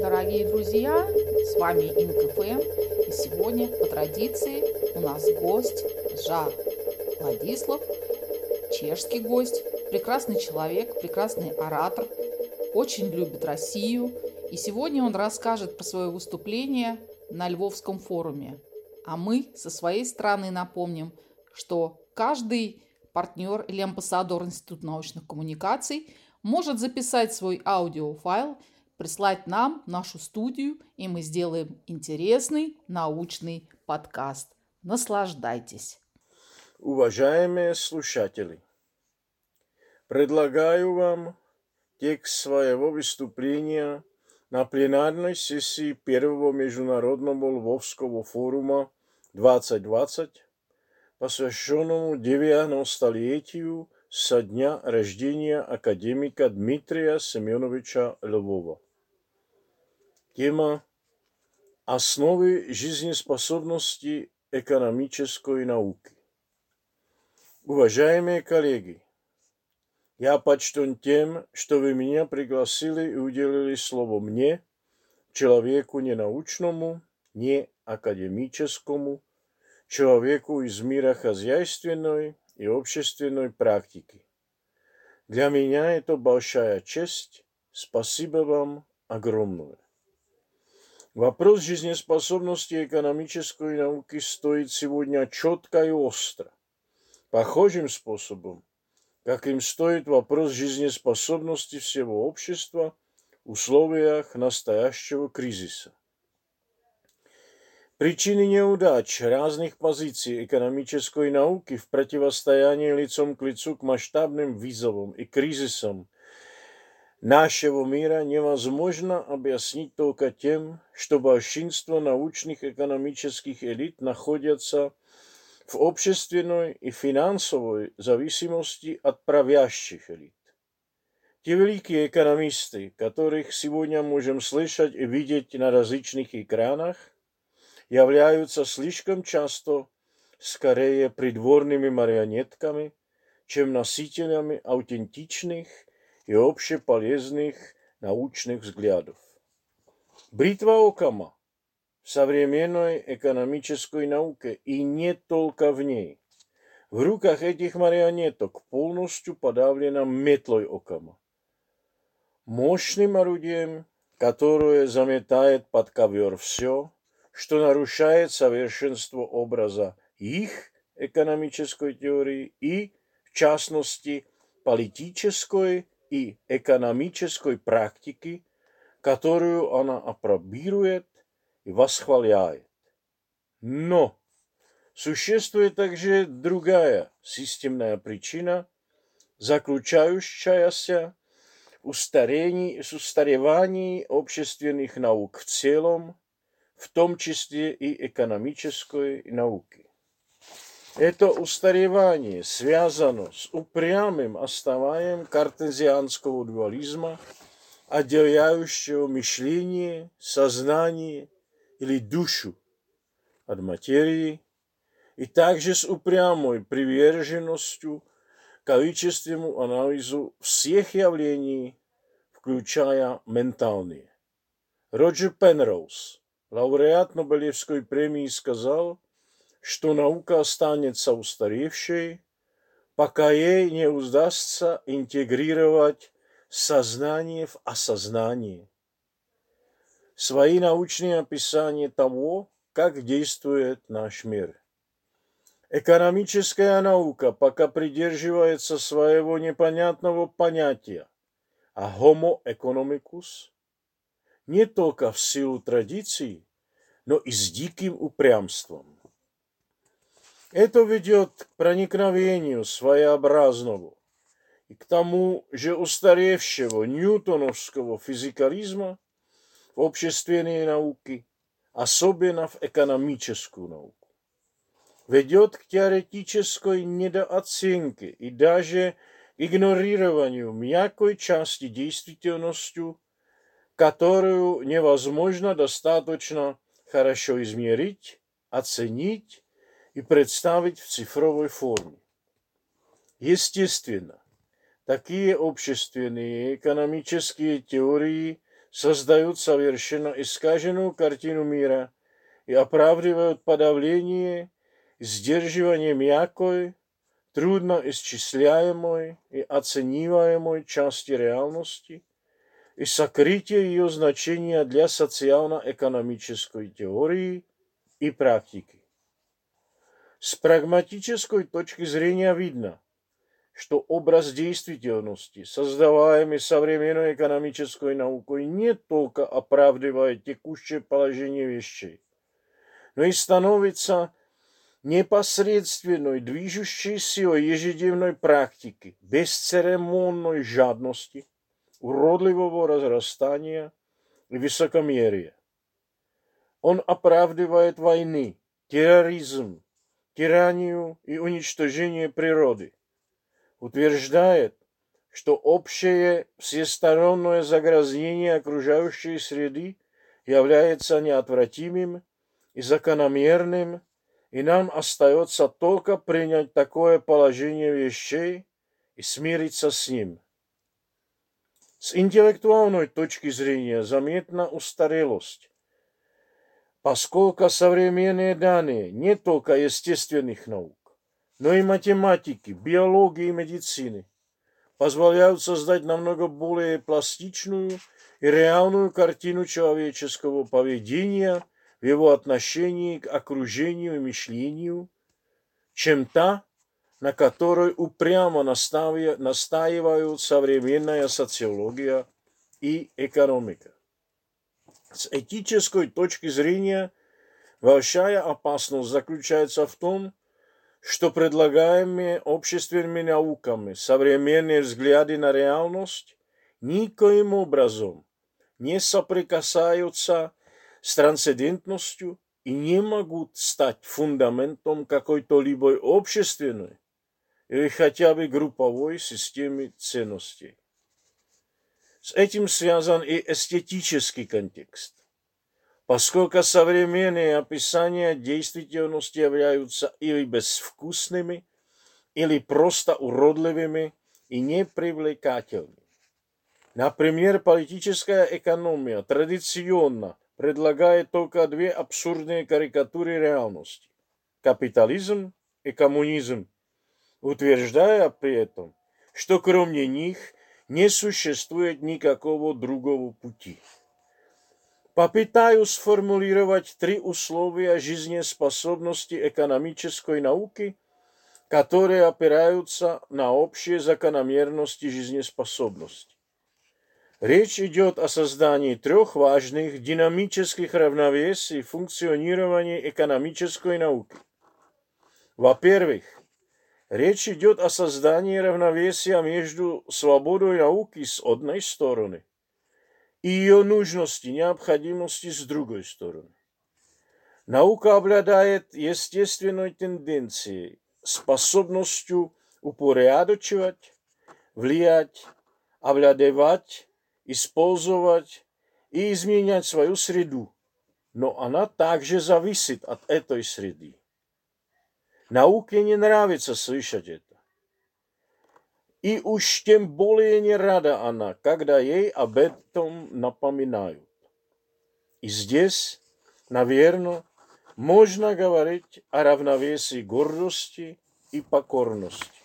Дорогие друзья, с вами ИнКФМ, и сегодня по традиции у нас гость Жак Владислав, чешский гость, прекрасный человек, прекрасный оратор, очень любит Россию, и сегодня он расскажет про свое выступление на Львовском форуме. А мы со своей стороны напомним, что каждый партнер или амбассадор Института научных коммуникаций может записать свой аудиофайл, прислать нам нашу студию, и мы сделаем интересный научный подкаст. Наслаждайтесь. Уважаемые слушатели, предлагаю вам текст своего выступления на пленарной сессии Первого международного Львовского форума 2020 посвященному 90-летию со дня рождения академика Дмитрия Семеновича Львова. Тема «Основы жизнеспособности экономической науки». Уважаемые коллеги, я почтен тем, что вы меня пригласили и уделили слово мне, человеку не научному, не академическому, человеку из мира хозяйственной и общественной практики. Для меня это большая честь. Спасибо вам огромное. Вопрос жизнеспособности экономической науки стоит сегодня четко и остро, похожим способом, каким стоит вопрос жизнеспособности всего общества в условиях настоящего кризиса. Причины неудач разных позиций экономической науки в противостоянии лицом к лицу к масштабным вызовам и кризисам нашего мира невозможно объяснить только тем, что большинство научных экономических элит находятся в общественной и финансовой зависимости от правящих элит. Те великие экономисты, которых сегодня можем слышать и видеть на различных экранах, являются слишком часто скорее придворными марионетками, чем носителями аутентичных и общеполезных научных взглядов. Бритва Окама в современной экономической науке и не только в ней. В руках этих марионеток полностью подавлена метлой Окама. Мощным орудием, которое заметает под ковер все, что нарушает совершенство образа их экономической теории и, в частности, политической и экономической практики, которую она апробирует и восхваляет. Но существует также другая системная причина, заключающаяся в устаревании общественных наук в целом в том числе и экономической науки. Это устаревание связано с упрямым оставанием картезианского дуализма, отделяющего мышление, сознание или душу от материи, и также с упрямой приверженностью количественному анализу всех явлений, включая ментальные. Роджер Пенроуз – Лауреат Нобелевской премии сказал, что наука останется устаревшей, пока ей не удастся интегрировать сознание в осознание. Свои научные описания того, как действует наш мир. Экономическая наука пока придерживается своего непонятного понятия, а homo economicus не только в силу традиций, но и с диким упрямством. Это ведет к проникновению своеобразного и к тому же устаревшего ньютоновского физикализма в общественные науки, особенно в экономическую науку. Ведет к теоретической недооценке и даже игнорированию мягкой части действительностью которую невозможно достаточно хорошо измерить, оценить и представить в цифровой форме. Естественно, такие общественные и экономические теории создают совершенно искаженную картину мира и оправдывают подавление сдерживание мягкой, трудно исчисляемой и оцениваемой части реальности и сокрытие ее значения для социально-экономической теории и практики. С прагматической точки зрения видно, что образ действительности, создаваемый современной экономической наукой, не только оправдывает текущее положение вещей, но и становится непосредственной движущей силой ежедневной практики, бесцеремонной жадности, уродливого разрастания и высокомерия. Он оправдывает войны, терроризм, тиранию и уничтожение природы. Утверждает, что общее всестороннее загрязнение окружающей среды является неотвратимым и закономерным и нам остается только принять такое положение вещей и смириться с ним. С интеллектуальной точки зрения заметна устарелость, поскольку современные данные не только естественных наук, но и математики, биологии и медицины позволяют создать намного более пластичную и реальную картину человеческого поведения – в его отношении к окружению и мышлению, чем та, на которой упрямо настаивают современная социология и экономика. С этической точки зрения большая опасность заключается в том, что предлагаемые общественными науками современные взгляды на реальность никоим образом не соприкасаются с трансцендентностью и не могут стать фундаментом какой-то либо общественной или хотя бы групповой системы ценностей. С этим связан и эстетический контекст. Поскольку современные описания действительности являются или безвкусными, или просто уродливыми и непривлекательными. Например, политическая экономия традиционно предлагает только две абсурдные карикатуры реальности – капитализм и коммунизм, утверждая при этом, что кроме них не существует никакого другого пути. Попытаюсь сформулировать три условия жизнеспособности экономической науки, которые опираются на общие закономерности жизнеспособности. Речь идет о создании трех важных динамических равновесий функционирования экономической науки. Во-первых, речь идет о создании равновесия между свободой науки с одной стороны и ее нужности, необходимости с другой стороны. Наука обладает естественной тенденцией, способностью упорядочивать, влиять, овладевать использовать и изменять свою среду, но она также зависит от этой среды. Науке не нравится слышать это. И уж тем более не рада она, когда ей об этом напоминают. И здесь, наверное, можно говорить о равновесии гордости и покорности.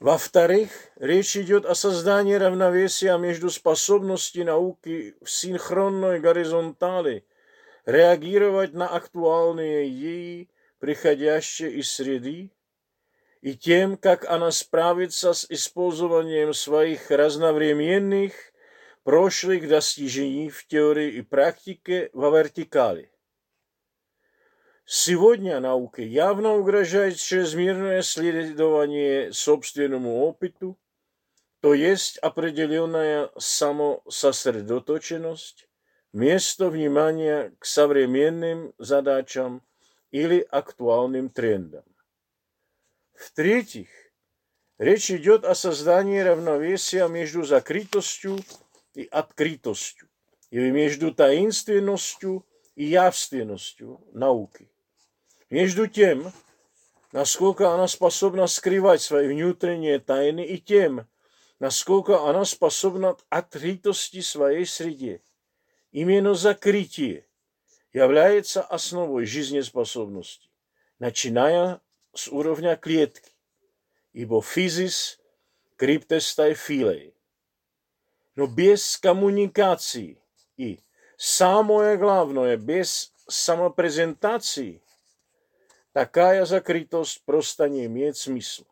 Во-вторых, речь идет о создании равновесия между способностью науки в синхронной горизонтали реагировать на актуальные ей приходящие из среды и тем, как она справится с использованием своих разновременных прошлых достижений в теории и практике во вертикали. Сегодня науке явно угрожает чрезмерное следование собственному опыту, то есть определенная самососредоточенность, вместо внимания к современным задачам или актуальным трендам. В-третьих, речь идет о создании равновесия между закрытостью и открытостью, или между таинственностью и явственностью науки. Между тем, насколько она способна скрывать свои внутренние тайны и тем, насколько она способна открытости своей среде. Именно закрытие является основой жизнеспособности, начиная с уровня клетки, ибо физис криптестай филей. Но без коммуникации и, самое главное, без самопрезентации, такая закрытость просто не имеет смысла.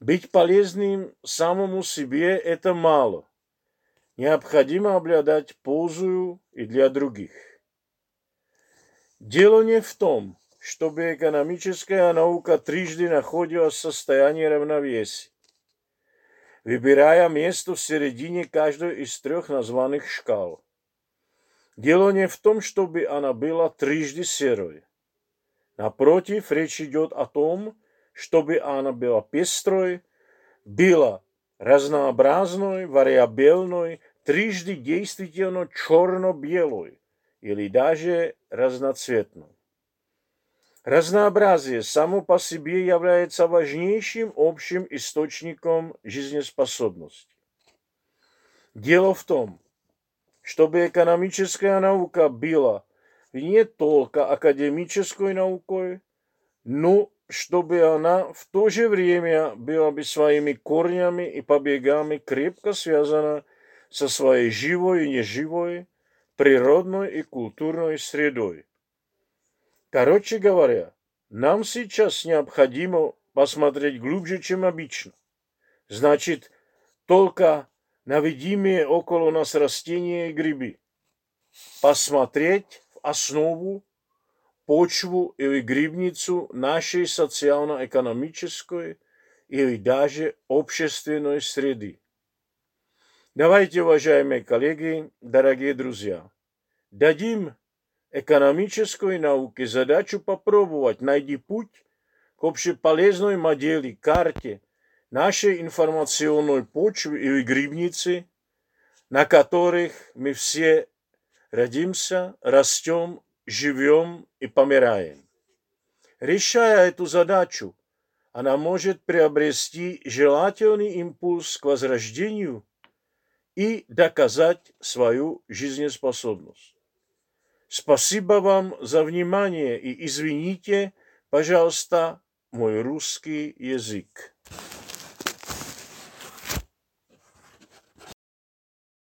Быть полезным самому себе – это мало. Необходимо обладать пользою и для других. Дело не в том, чтобы экономическая наука трижды находилась в состоянии равновесия, выбирая место в середине каждой из трех названных шкал. Дело не в том, чтобы она была трижды серой. Напротив, речь идет о том, чтобы она была пестрой, была разнообразной, вариабельной, трижды действительно черно-белой Или даже разноцветной. Разнообразие само по себе является важнейшим общим источником жизнеспособности. Дело в том, чтобы экономическая наука была не только академической наукой, но чтобы она в то же время была бы своими корнями и побегами крепко связана со своей живой и неживой, природной и культурной средой. Короче говоря, нам сейчас необходимо посмотреть глубже, чем обычно. Значит, только на видимые около нас растения и грибы. Посмотреть в основу почву или грибницу нашей социально-экономической или даже общественной среды. Давайте, уважаемые коллеги, дорогие друзья, дадим экономической науке задачу попробовать найти путь к общеполезной модели, карте нашей информационной почвы или грибницы, на которых мы все родимся, растем живем и помираем. Решая эту задачу, она может приобрести желательный импульс к возрождению и доказать свою жизнеспособность. Спасибо вам за внимание и извините, пожалуйста, мой русский язык.